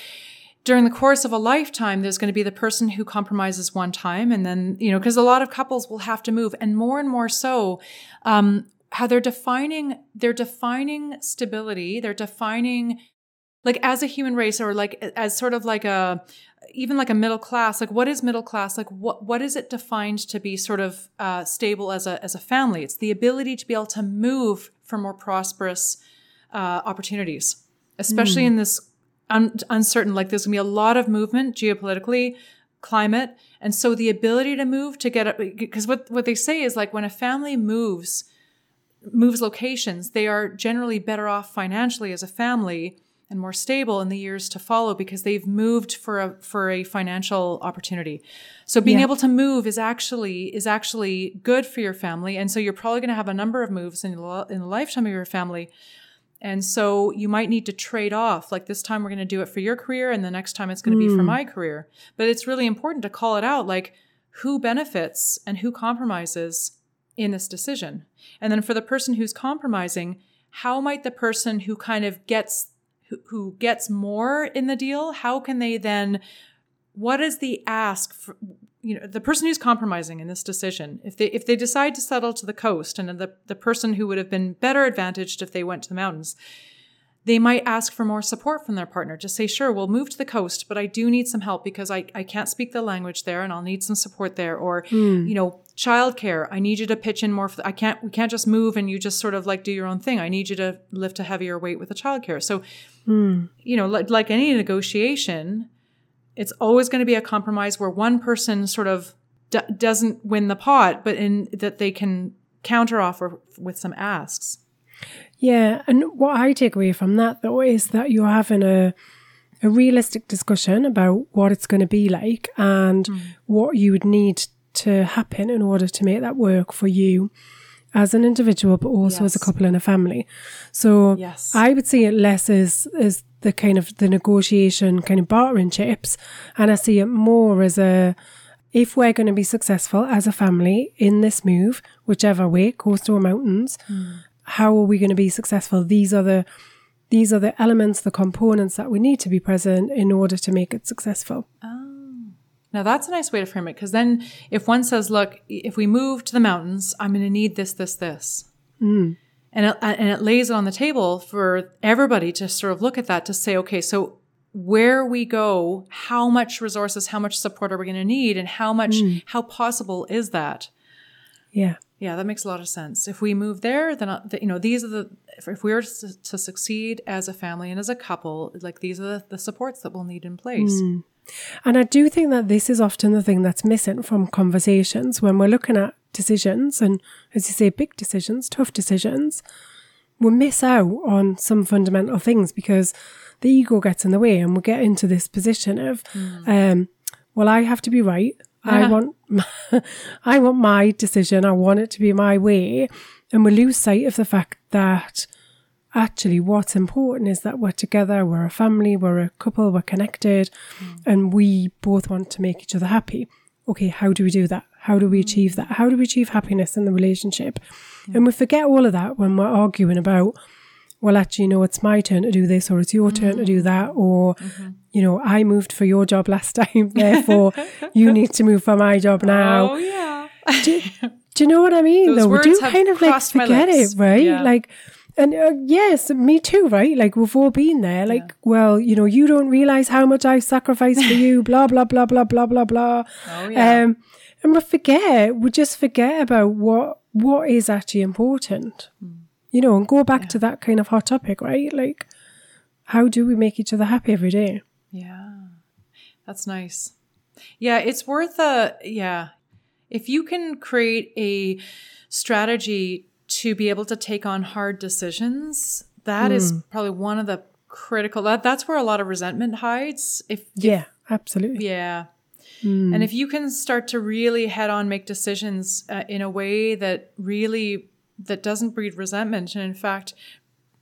during the course of a lifetime, there's going to be the person who compromises one time. And then, you know, because a lot of couples will have to move and more and more so, um, how they're defining, they're defining stability. They're defining like as a human race or like as sort of like a even like a middle class like what is middle class like what what is it defined to be sort of uh, stable as a as a family it's the ability to be able to move for more prosperous uh, opportunities especially hmm. in this un- uncertain like there's gonna be a lot of movement geopolitically climate and so the ability to move to get because what what they say is like when a family moves moves locations they are generally better off financially as a family and more stable in the years to follow because they've moved for a for a financial opportunity. So being Yeah. able to move is actually is actually good for your family, and so you're probably going to have a number of moves in the, in the lifetime of your family. And so you might need to trade off. Like this time we're going to do it for your career, and the next time it's going to be for hmm. my career. But it's really important to call it out, like who benefits and who compromises in this decision. And then for the person who's compromising, how might the person who kind of gets who, who gets more in the deal, how can they then what is the ask for you know the person who's compromising in this decision if they if they decide to settle to the coast and the the person who would have been better advantaged if they went to the mountains they might ask for more support from their partner. Just say, sure, we'll move to the coast, but I do need some help because I, I can't speak the language there and I'll need some support there. Or, hmm. you know, childcare, I need you to pitch in more. I can't, we can't just move and you just sort of like do your own thing. I need you to lift a heavier weight with the childcare. So, hmm. you know, like, like any negotiation, it's always going to be a compromise where one person sort of d- doesn't win the pot, but in that they can counter offer with some asks. Yeah, and what I take away from that though is that you're having a a realistic discussion about what it's going to be like and hmm. what you would need to happen in order to make that work for you as an individual, but also as a couple and a family. So Yes. I would see it less as as the kind of the negotiation kind of bartering chips, and I see it more as a if we're going to be successful as a family in this move, whichever way, coast or mountains, hmm. how are we going to be successful? These are the these are the elements, the components that we need to be present in order to make it successful. oh. Now that's a nice way to frame it because then if one says, "Look, if we move to the mountains, I'm going to need this, this, this," hmm. And it, uh, and it lays it on the table for everybody to sort of look at that to say, "Okay, so where we go, how much resources, how much support are we going to need, and how much, hmm. how possible is that?" Yeah. Yeah, that makes a lot of sense. If we move there, then uh, the- you know these are the if, if we are to, to succeed as a family and as a couple, like these are the, the supports that we'll need in place. Hmm. And I do think that this is often the thing that's missing from conversations when we're looking at decisions and, as you say, big decisions, tough decisions. We miss out on some fundamental things because the ego gets in the way and we get into this position of, um, well, I have to be right. I want, my, [laughs] I want my decision. I want it to be my way, and we lose sight of the fact that actually what's important is that we're together, we're a family, we're a couple, we're connected, hmm. and we both want to make each other happy. Okay, how do we do that? How do we achieve that? How do we achieve happiness in the relationship? Hmm. And we forget all of that when we're arguing about, well, actually, you know, it's my turn to do this, or it's your turn to do hmm. that, or, mm-hmm. you know, I moved for your job last [laughs] time, therefore you [laughs] need to move for my job now. Oh yeah. Do, do you know what I mean? Those though we do words have kind of like forget lips. it, right? Yeah. Like, and uh, yes, me too, right? Like we've all been there. Like, well, you know, you don't realize how much I've sacrificed for you. Blah blah blah blah blah blah blah. Oh, yeah. Um, and we forget. We just forget about what what is actually important. Hmm. You know, and go back to that kind of hot topic, right? Like, how do we make each other happy every day? Yeah. That's nice. Yeah, it's worth a yeah. If you can create a strategy to be able to take on hard decisions, that is Hmm. probably one of the critical that that's where a lot of resentment hides. If Yeah, absolutely. yeah. Hmm. And if you can start to really head on make decisions uh, in a way that really that doesn't breed resentment and in fact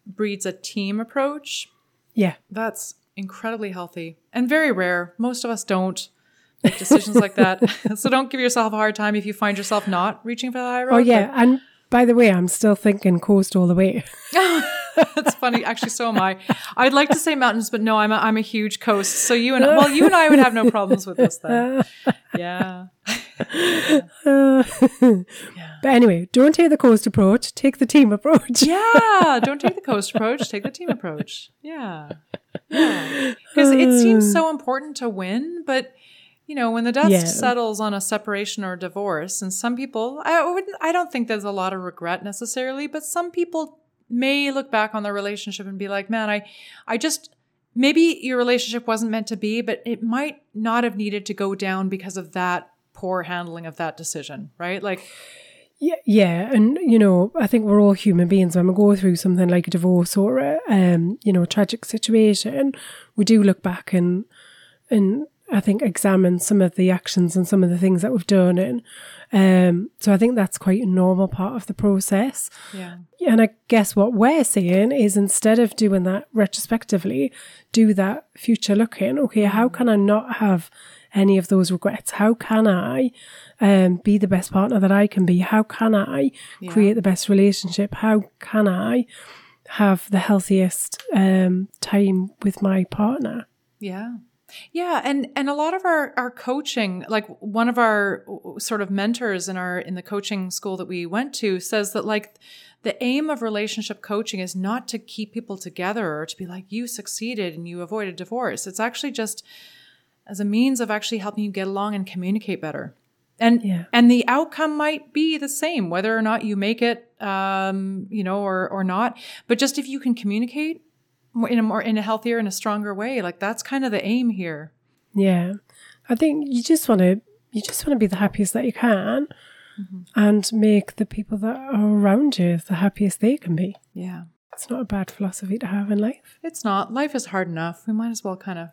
breeds a team approach, Yeah. that's incredibly healthy and very rare. Most of us don't make decisions like that. [laughs] [laughs] So don't give yourself a hard time if you find yourself not reaching for the high road. Oh yeah, and by the way, I'm still thinking coast all the way. [laughs] [laughs] That's funny. Actually, so am I. I'd like to say mountains, but no, I'm a, I'm a huge coast. So you and well, you and I would have no problems with this then. [laughs] Yeah. But anyway, don't take the coast approach. Take the team approach. Yeah. Don't take the coast approach. Take the team approach. Yeah. Yeah. Because it seems so important to win, but you know, when the dust Yeah. settles on a separation or divorce, and some people, I wouldn't, I don't think there's a lot of regret necessarily, but some people may look back on their relationship and be like, man, I, I just, maybe your relationship wasn't meant to be, but it might not have needed to go down because of that poor handling of that decision, right? Like, Yeah, yeah, and you know, I think we're all human beings. When we go through something like a divorce or a, um, you know, a tragic situation, we do look back and and I think examine some of the actions and some of the things that we've done, and um, so I think that's quite a normal part of the process. yeah. And I guess what we're saying is instead of doing that retrospectively, do that future looking. Okay, how can I not have any of those regrets? How can I um, be the best partner that I can be? How can I create the best relationship? How can I have the healthiest um, time with my partner? Yeah. Yeah, and and a lot of our our coaching, like one of our sort of mentors in our in the coaching school that we went to says that like the aim of relationship coaching is not to keep people together or to be like you succeeded and you avoided divorce. It's actually just as a means of actually helping you get along and communicate better. And Yeah. and the outcome might be the same whether or not you make it um, you know or or not, but just if you can communicate in a more in a healthier and a stronger way, like that's kind of the aim here. Yeah. I think you just want to you just want to be the happiest that you can Mm-hmm. and make the people that are around you the happiest they can be. Yeah. It's not a bad philosophy to have in life. It's not. Life is hard enough. We might as well kind of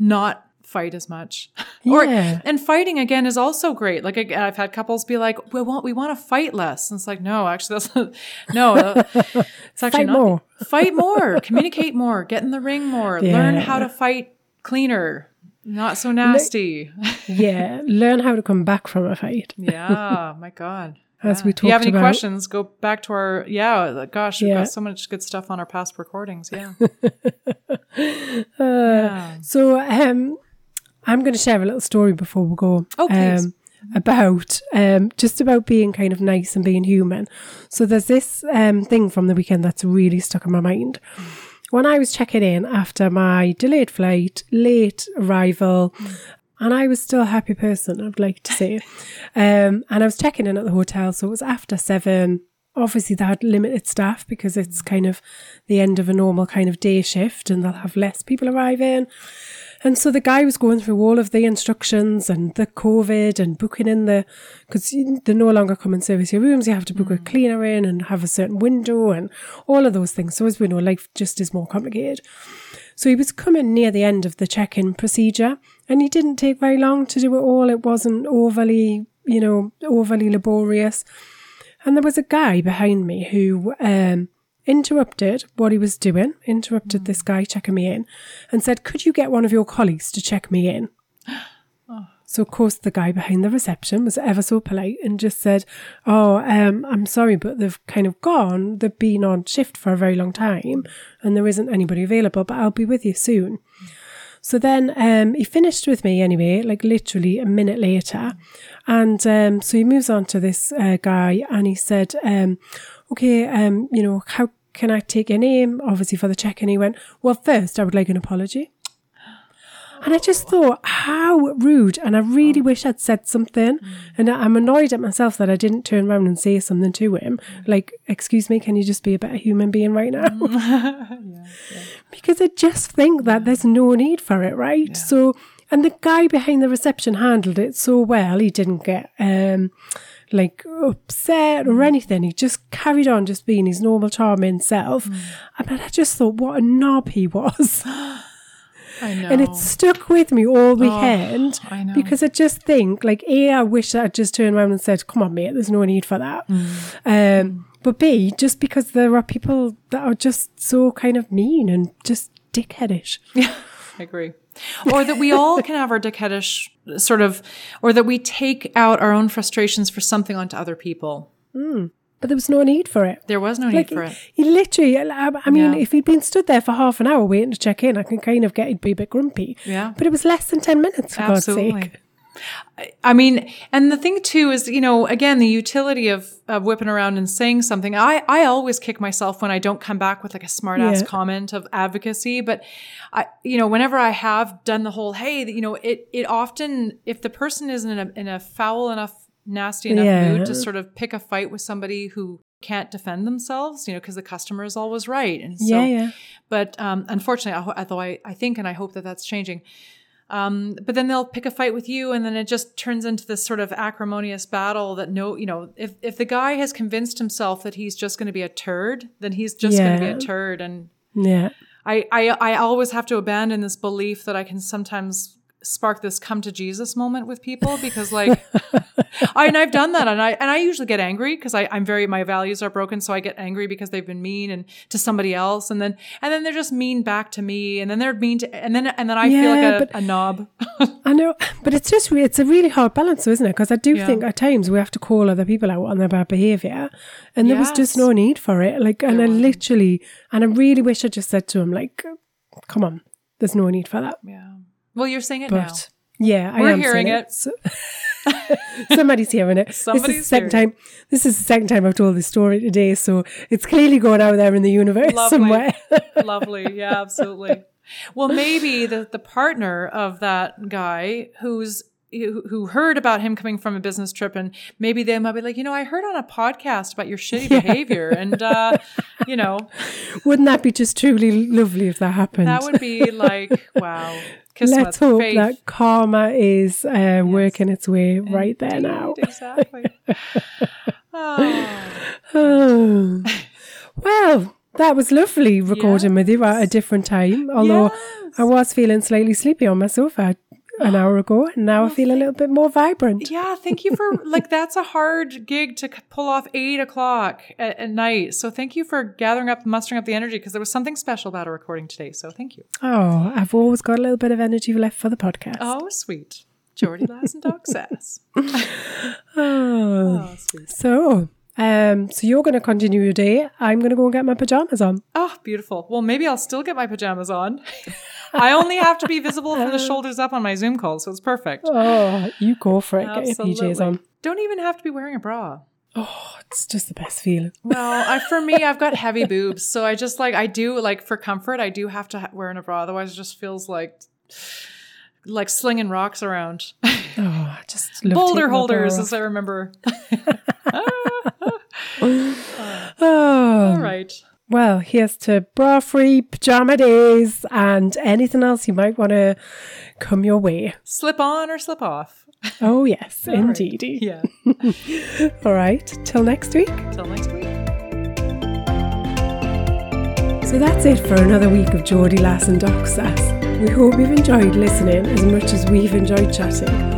not fight as much. [laughs] Yeah. Or and fighting again is also great. Like again, I've had couples be like, "We want we want to fight less." And it's like, no, actually, that's [laughs] no. It's [laughs] actually Fight not. more. Fight more. communicate more. Get in the ring more. Learn how to fight cleaner. Not so nasty. yeah. Learn how to come back from a fight. yeah. My God. As Yeah. we If you have any about. questions, go back to our yeah. Gosh, we've got so much good stuff on our past recordings. Yeah. Uh, yeah. So um, I'm going to share a little story before we go. Oh, please. Um, about um, just about being kind of nice and being human. So there's this um, thing from the weekend that's really stuck in my mind. When I was checking in after my delayed flight, late arrival, and I was still a happy person, I'd like to say. [laughs] Um, and I was checking in at the hotel, so it was after seven. Obviously, they had limited staff because it's kind of the end of a normal kind of day shift, and they'll have less people arriving. And so the guy was going through all of the instructions and the COVID and booking in the, because they no longer come and service your rooms. You have to book a cleaner in and have a certain window and all of those things. So as we know, life just is more complicated. So he was coming near the end of the check-in procedure and he didn't take very long to do it all. It wasn't overly, you know, overly laborious. And there was a guy behind me who um, interrupted what he was doing, interrupted this guy checking me in, and said, Could you get one of your colleagues to check me in? [gasps] So, of course, the guy behind the reception was ever so polite and just said, Oh, um, I'm sorry, but they've kind of gone. They've been on shift for a very long time and there isn't anybody available, but I'll be with you soon. So then um, he finished with me anyway, like literally a minute later. And um, so he moves on to this uh, guy and he said, um, Okay, um, you know, how can I take your name? Obviously, for the check. And he went, Well, first, I would like an apology. [gasps] And I just thought, how rude. And I really wish I'd said something. Mm. And I- I'm annoyed at myself that I didn't turn around and say something to him. Mm. Like, excuse me, can you just be a better human being right now? Mm. [laughs] [laughs] because I just think that there's no need for it, right? So, and the guy behind the reception handled it so well. He didn't get, um, like upset or anything. He just carried on just being his normal charming self. I mean, I just thought what a knob he was. [gasps] [laughs] I know. And it stuck with me all weekend I know. because I just think, like, A, I wish I'd just turned around and said, come on, mate, there's no need for that. Mm. Um, but B, just because there are people that are just so kind of mean and just dickheadish. Yeah, [laughs] I agree. Or that we all can have our dickheadish sort of, or that we take out our own frustrations for something onto other people. Mm. But there was no need for it. There was no need for it. he literally, I I mean, Yeah. if he'd been stood there for half an hour waiting to check in, I can kind of get he'd be a bit grumpy. Yeah. But it was less than 10 minutes, for God's Absolutely. sake. I- mean, and the thing too is, you know, again, the utility of, of whipping around and saying something. I, I always kick myself when I don't come back with like a smart ass Yeah. comment of advocacy. But I, you know, whenever I have done the whole, hey, you know, it, it often, if the person is in a, in a foul enough, nasty enough Yeah. mood to sort of pick a fight with somebody who can't defend themselves, you know, because the customer is always right. And so, Yeah, yeah. but um, unfortunately, I ho- although I, I think and I hope that that's changing. Um, but then they'll pick a fight with you, and then it just turns into this sort of acrimonious battle that no, you know, if if the guy has convinced himself that he's just going to be a turd, then he's just going to be a turd. And Yeah. I, I I always have to abandon this belief that I can sometimes spark this come to Jesus moment with people because like I and I've done that and I and I usually get angry because I I'm very my values are broken so I get angry because they've been mean and to somebody else and then and then they're just mean back to me and then they're mean to and then and then I feel Yeah, like but- a, a knob. [laughs] I know, but it's just it's a really hard balance, though, isn't it? Because I do Yeah. think at times we have to call other people out on their bad behaviour, and there was just no need for it. Like, and There I wasn't. literally, and I really wish I just said to him, like, "Come on, there's no need for that." yeah. Well, you're saying it But yeah, I We're am hearing saying it. So- [laughs] Somebody's hearing it. this is the second hearing time. This is the second time I've told this story today, so it's clearly going out there in the universe Lovely. somewhere. [laughs] Lovely. Yeah, absolutely. Well, maybe the, the partner of that guy who's who who heard about him coming from a business trip and maybe they might be like, you know, I heard on a podcast about your shitty [laughs] behavior and uh, you know, [laughs] Wouldn't that be just truly lovely if that happened? that would be like, wow. [laughs] Kiss Let's hope faith. that karma is uh, working its way right there now. Exactly. Oh. Oh. well, that was lovely recording with you at a different time. Although Yes. I was feeling slightly sleepy on my sofa an hour ago, and now I feel a little bit more vibrant. Yeah, thank you for [laughs] like that's a hard gig to pull off eight o'clock at, at night. So thank you for gathering up, mustering up the energy because there was something special about a recording today. So thank you. Oh, I've always got a little bit of energy left for the podcast. Oh, sweet, Geordie Lass and Doc Sass. Oh. [laughs] Oh, sweet. So, um, so you're going to continue your day. I'm going to go and get my pajamas on. Oh, beautiful. Well, maybe I'll still get my pajamas on. [laughs] I only have to be visible from the [laughs] shoulders up on my Zoom call, so it's perfect. Oh, you go for it. Get your PJs on. Don't even have to be wearing a bra. Oh, it's just the best feeling. Well, I, [laughs] for me, I've got heavy boobs, so I just like I do like for comfort, I do have to ha- wear in a bra. Otherwise, it just feels like like slinging rocks around. Oh, just Boulder taking my bra holders, as I remember. [laughs] Oh, All right. well, here's to bra free pajama days and anything else you might want to come your way. Slip on or slip off. Oh, yes, [laughs] indeed. indeedy. Yeah. [laughs] All right, till next week. Till next week. So that's it for another week of Geordie Lass and Doc Sass. We hope you've enjoyed listening as much as we've enjoyed chatting.